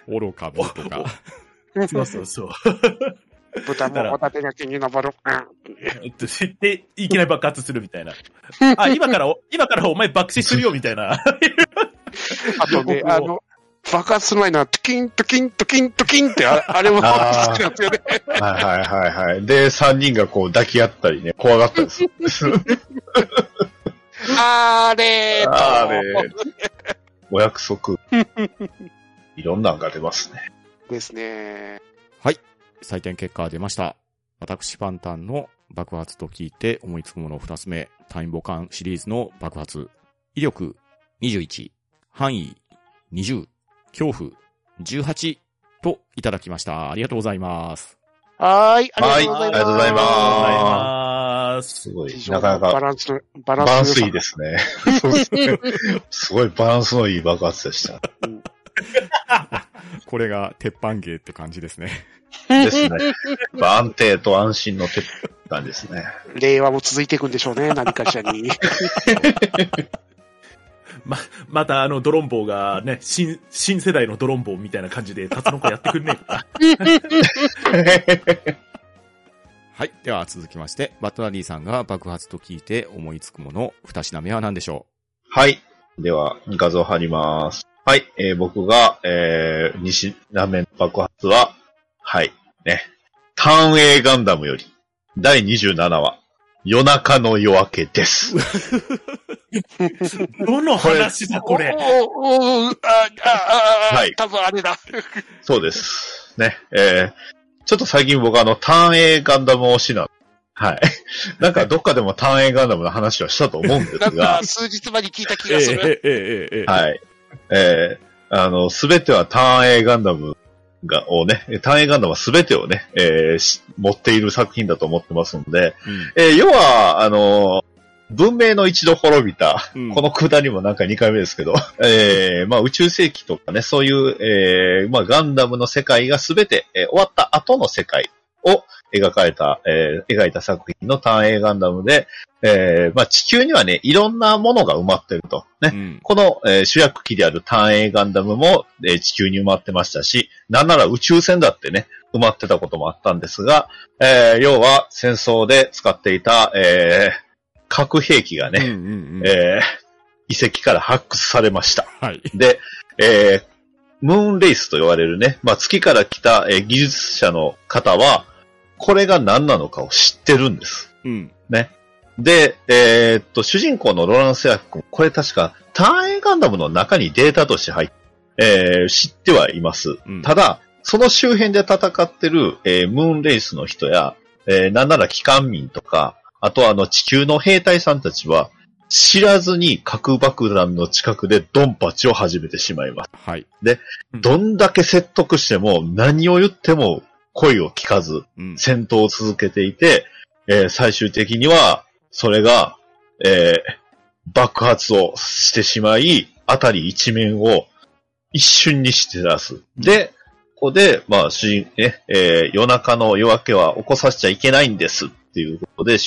愚かぶとか。そうそうそう。豚もホタテが気に登る。うんえっとで、いきなり爆発するみたいな。あ、今からお、今からお前爆死するよみたいな。あとね、<laughs> あの、爆発する前のトゥキントゥキントゥキントゥキンって、あ <laughs> あれも好きなんですよね。はいはいはいはい。で、三人がこう抱き合ったりね、怖がったりするんです。<laughs> あれーと。あれ。お約束。<laughs> いろんなのが出ますね。ですね。採点結果が出ました。私パンタンの爆発と聞いて思いつくもの二つ目、タイムボカンシリーズの爆発。威力21、範囲20、恐怖18といただきました。ありがとうござます。はーい、あはいりがとうございます。ありがとうございますありがとうございます。すごいなかなかバランスの、バランスバランの良さスいいですね。そうですね。すごいバランスのいい爆発でした。<laughs> これが鉄板芸って感じですね。ですね。安定と安心の手って感じですね。<laughs> 令和も続いていくんでしょうね、何かしらに。<laughs> またあのドロンボーがね、新、新世代のドロンボーみたいな感じで、タツノコやってくんねえか。はい。では続きまして、バットナリーさんが爆発と聞いて思いつくもの二品目は何でしょはい。では、画像貼ります。はい。えー僕が、えー、西ラメン爆発は、はい。ね。ターン A ガンダムより、第27話、夜中の夜明けです。<laughs> どの話だ、これ？おおおあ、あ、あ、はい多分あれだ。そうです。ね。えー、ちょっと最近僕あの、ターン A ガンダム推しなの。はい。<laughs> なんかどっかでもターン A ガンダムの話はしたと思うんですなんがか、、数日前に聞いた気うがする。ええええええはい。えー、あの、すべてはターン A ガンダムが、をね、ターン A ガンダムはすべてをね、えーし持っている作品だと思ってますので、うん。えー要は、あの文明の一度滅びた、うん。この空間にもなんか2回目ですけど、<laughs> えーまあ宇宙世紀とかね、そういう、えーまあガンダムの世界がすべて、えー終わった後の世界を描かれた、えー描いた作品のターン A ガンダムで、えーまあ地球にはね、いろんなものが埋まってると。ねう。ん。この、えー主役機であるターン A ガンダムも、えー地球に埋まってましたし、なんなら宇宙船だってね、埋まってたこともあったんですが、えー要は戦争で使っていた、えー核兵器がうんうね、んうん。えー遺跡から発掘されました。はい。で、えームーンレイスと言われるね、まあ、月から来た、えー技術者の方は、これが何なのかを知ってるんです。うん。で、えーっと、主人公のロランス・ヤフ君、これ確か、ターンエガンダムの中にデータとして入って、えー知ってはいます。うんただ、その周辺で戦ってる、えームーンレイスの人や、えーなんなら機関民とか、あとはあの地球の兵隊さんたちは、知らずに核爆弾の近くでドンパチを始めてしまいます。はい。どんだけ説得しても何を言っても声を聞かず、うん。戦闘を続けていて、えー最終的には、それが、えー爆発をしてしまい、あたり一面を一瞬にして出す。で、ここで、まあ、主人、ね、えー夜中の夜明けは起こさせちゃいけないんですっていうことで、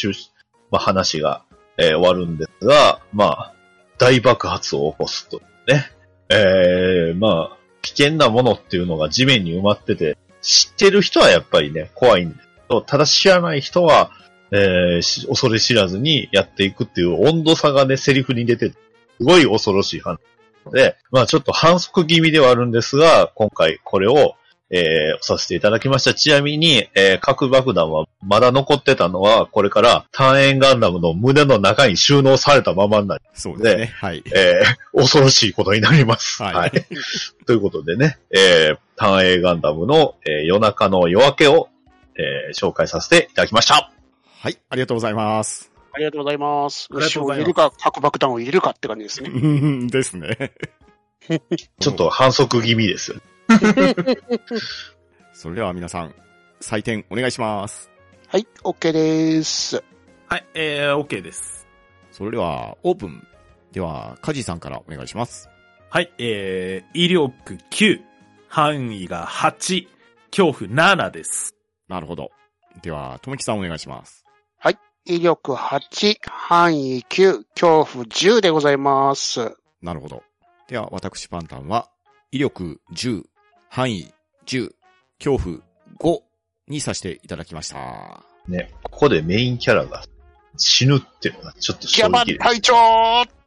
まあ、話が、えー終わるんですが、まあ、大爆発を起こすとね。えーまあ、危険なものっていうのが地面に埋まってて、知ってる人はやっぱりね、怖いんだけど、ただ知らない人は、えー恐れ知らずにやっていくっていう温度差がね、セリフに出て、すごい恐ろしい話で、まあちょっと反則気味ではあるんですが、今回これを、えーさせていただきました。ちなみに、えー核爆弾はまだ残ってたのは、これから単円ガンダムの胸の中に収納されたままになり、そうですね。はい。えー恐ろしいことになります。はいはい。<laughs> ということでね、えー、単影ガンダムの、えー夜中の夜明けを、えー紹介させていただきました。はい。ありがとうございます。ありがとうございます。牛を入れるか、核爆弾を入れるかって感じですね。うんですね。<laughs> <laughs> ちょっと反則気味ですよ。<laughs> それでは皆さん、採点お願いします。はい、OK です。はい、えー、OK です。それでは、オープン。では、カジさんからお願いします。はい、えー、威力9、範囲が8、恐怖7です。なるほど。では、ともきさんお願いします。威力8、範囲9、恐怖10でございます。なるほど。では、私パンタンは、威力10、範囲10、恐怖5にさせていただきました。ね、ここでメインキャラが死ぬっていうのがちょっとギャバ衝撃で隊長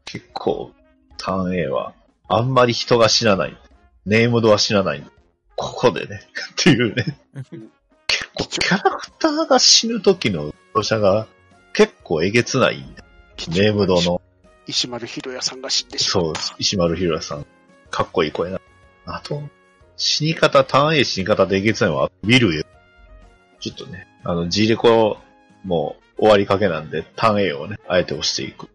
結構、ターン A はあんまり人が死なない。ネームドは死なない。ここでね、っていうね。結構キャラクターが死ぬ時の描写が結構えげつない。ネームドの、石丸ひろやさんが死んでしまそうった。、石丸ひろやさん。かっこいい声な。あと、死に方、ターン A 死に方でえげつないのは、ウィルちょっとね、あの、G レコもう終わりかけなんで、ターン A をね、あえて押していく。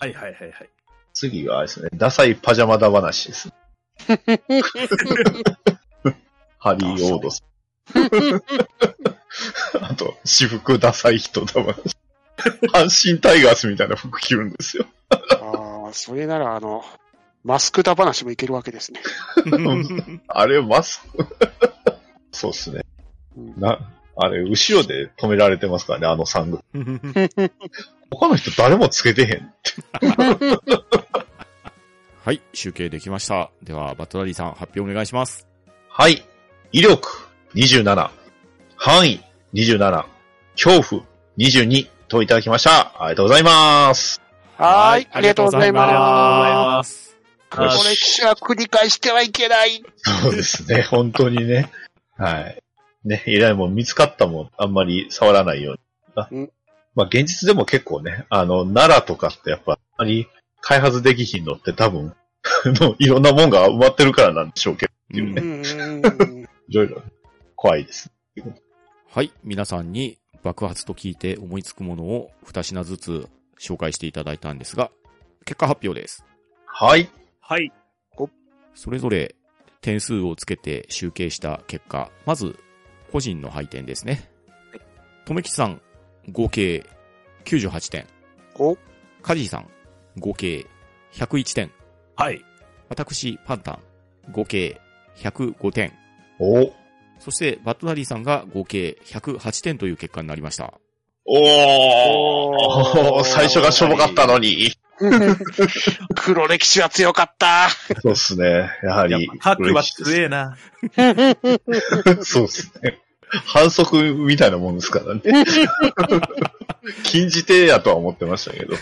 はいはいはいはい。次はあれですね、ダサいパジャマだ話です。ハリー・オードス。<laughs> あと、私服ダサい人だ話。阪神タイガースみたいな服着るんですよ。ああ、それなら、あの、マスクだ話もいけるわけですね。<laughs> あれ、マスク <laughs> そうっすね。うんな、あれ、後ろで止められてますからね、あのサング。<laughs> 他の人誰もつけてへん。はい、集計できました。では、バットダディさん、発表お願いします。はい。威力27。範囲27。恐怖22といただきました。ありがとうございます。はーい、ありがとうございます。す。これ、は繰り返してはいけない。そうですね、<laughs> 本当にね。はい。ね、依頼も見つかったもん、あんまり触らないように。あうんまあ、現実でも結構ね、あの、奈良とかってやっぱ、あまり開発できひんのって多分、<laughs> のいろんなもんが埋まってるからなんでしょうけど、っていううね、ん。いろいろ怖いです。はい、皆さんに爆発と聞いて思いつくものを2品ずつ紹介していただいたんですが、結果発表です。はい。はい。それぞれ点数をつけて集計した結果、まず、個人の配点ですね。とめきちさん、合計98点。お、カジーさん、合計101点。はい。私、パンタン、合計105点。おそして、バットダディさんが合計108点という結果になりました。おー最初がしょぼかったのに。<laughs> 黒歴史は強かった。そうっすね。やはり。ぱ、核は強えな。そうですね。反則みたいなもんですからね。<laughs> 禁じ手やとは思ってましたけど。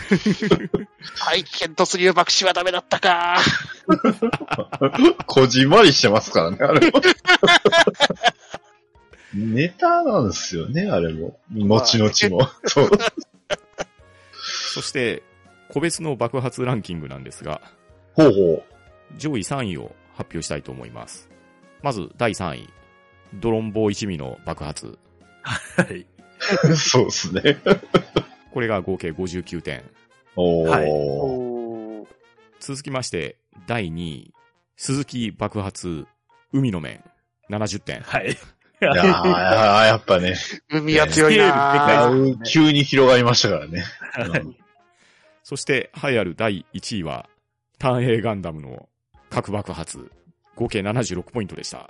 はい、ケントス流爆死はダメだったか。<laughs> こじんまりしてますからね、あれも。ネタなんですよね、あれも。後々も。そう。そして、個別の爆発ランキングなんですが、ほうほ上位3位を発表したいと思います。まず、第3位。ドロンボ一味の爆発。はい。う。<laughs> そうですね。<laughs> これが合計59点。おー。はいおー続きまして、第2位。鈴木爆発、海の面。70点。はい。いやーややっぱね、海は強いな。い急に広がりましたからね。うんそして、栄えある第1位は、ターン A ガンダムの核爆発。合計76ポイントでした。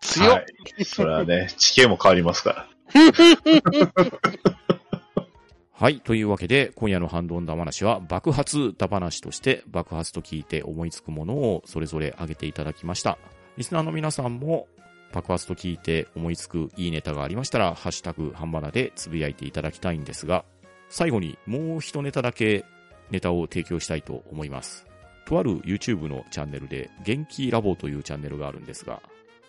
強っは。い。それはね、地形も変わりますから。<laughs> はい。というわけで、今夜のハンドンダ話は、爆発だ話として、爆発と聞いて思いつくものをそれぞれ挙げていただきました。リスナーの皆さんも、爆発と聞いて思いつくいいネタがありましたら、ハッシュタグハンバナでつぶやいていただきたいんですが、最後にもう一ネタだけネタを提供したいと思います。とある YouTube のチャンネルで、元気ラボというチャンネルがあるんですが、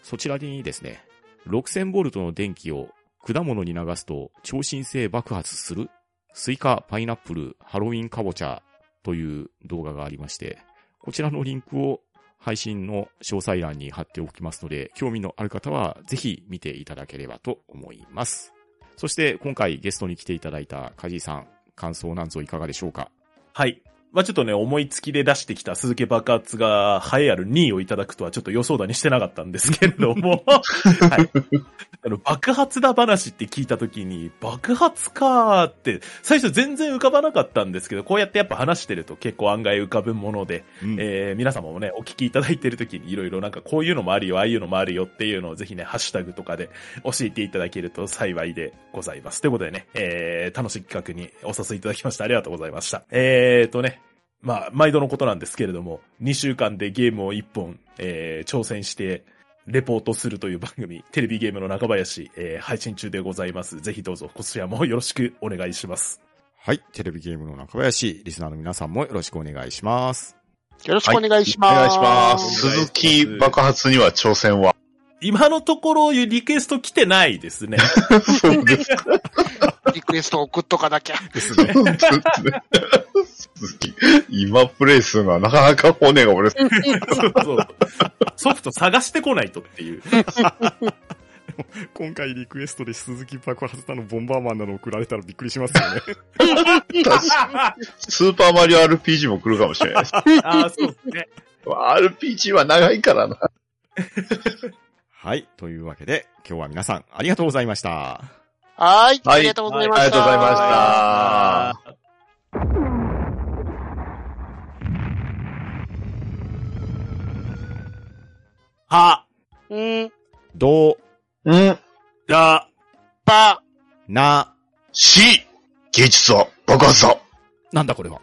そちらにですね、6000ボルトの電気を果物に流すと超新星爆発するスイカ、パイナップル、ハロウィンカボチャという動画がありまして、こちらのリンクを配信の詳細欄に貼っておきますので、興味のある方はぜひ見ていただければと思います。そして今回ゲストに来ていただいたカジさん、感想なんぞいかがでしょうか？はい。まあちょっとね、思いつきで出してきた鈴木爆発が、栄えある2位をいただくとはちょっと予想だにしてなかったんですけれども、<laughs> はい。あの、爆発だ話って聞いたときに、爆発かーって、最初全然浮かばなかったんですけど、こうやってやっぱ話してると結構案外浮かぶもので、うんえー、皆様もね、お聞きいただいてるときにいろいろなんかこういうのもあるよ、ああいうのもあるよっていうのをぜひね、ハッシュタグとかで教えていただけると幸いでございます。ということでね、えー、楽しい企画にお誘いいただきましてありがとうございました。えーとね、まあ、毎度のことなんですけれども、2週間でゲームを1本、えー、挑戦して、レポートするという番組、テレビゲームの中林、えー、配信中でございます。ぜひどうぞ、こちらもよろしくお願いします。はい。テレビゲームの中林、リスナーの皆さんもよろしくお願いします。よろしくお願いします。お願いします。お願いします鈴木爆発には挑戦は？今のところリクエスト来てないですね。<laughs> そうですリクエスト送っとかなきゃ。ですね。今プレイするのはなかなか骨が折れそう。そうそうソフト探してこないとっていう。今回リクエストで鈴木爆発弾のボンバーマンなの送られたらびっくりしますよね。<laughs> 確かにスーパーマリオ RPG も来るかもしれないです。ああ、そうですね。RPG は長いからな。はい。というわけで、今日は皆さんありがとうございました。はい。はいありがとうございました。ありがとうございました。は、うん、ど、うん。だ、ぱ、な、し、芸術は爆発だ。なんだこれは。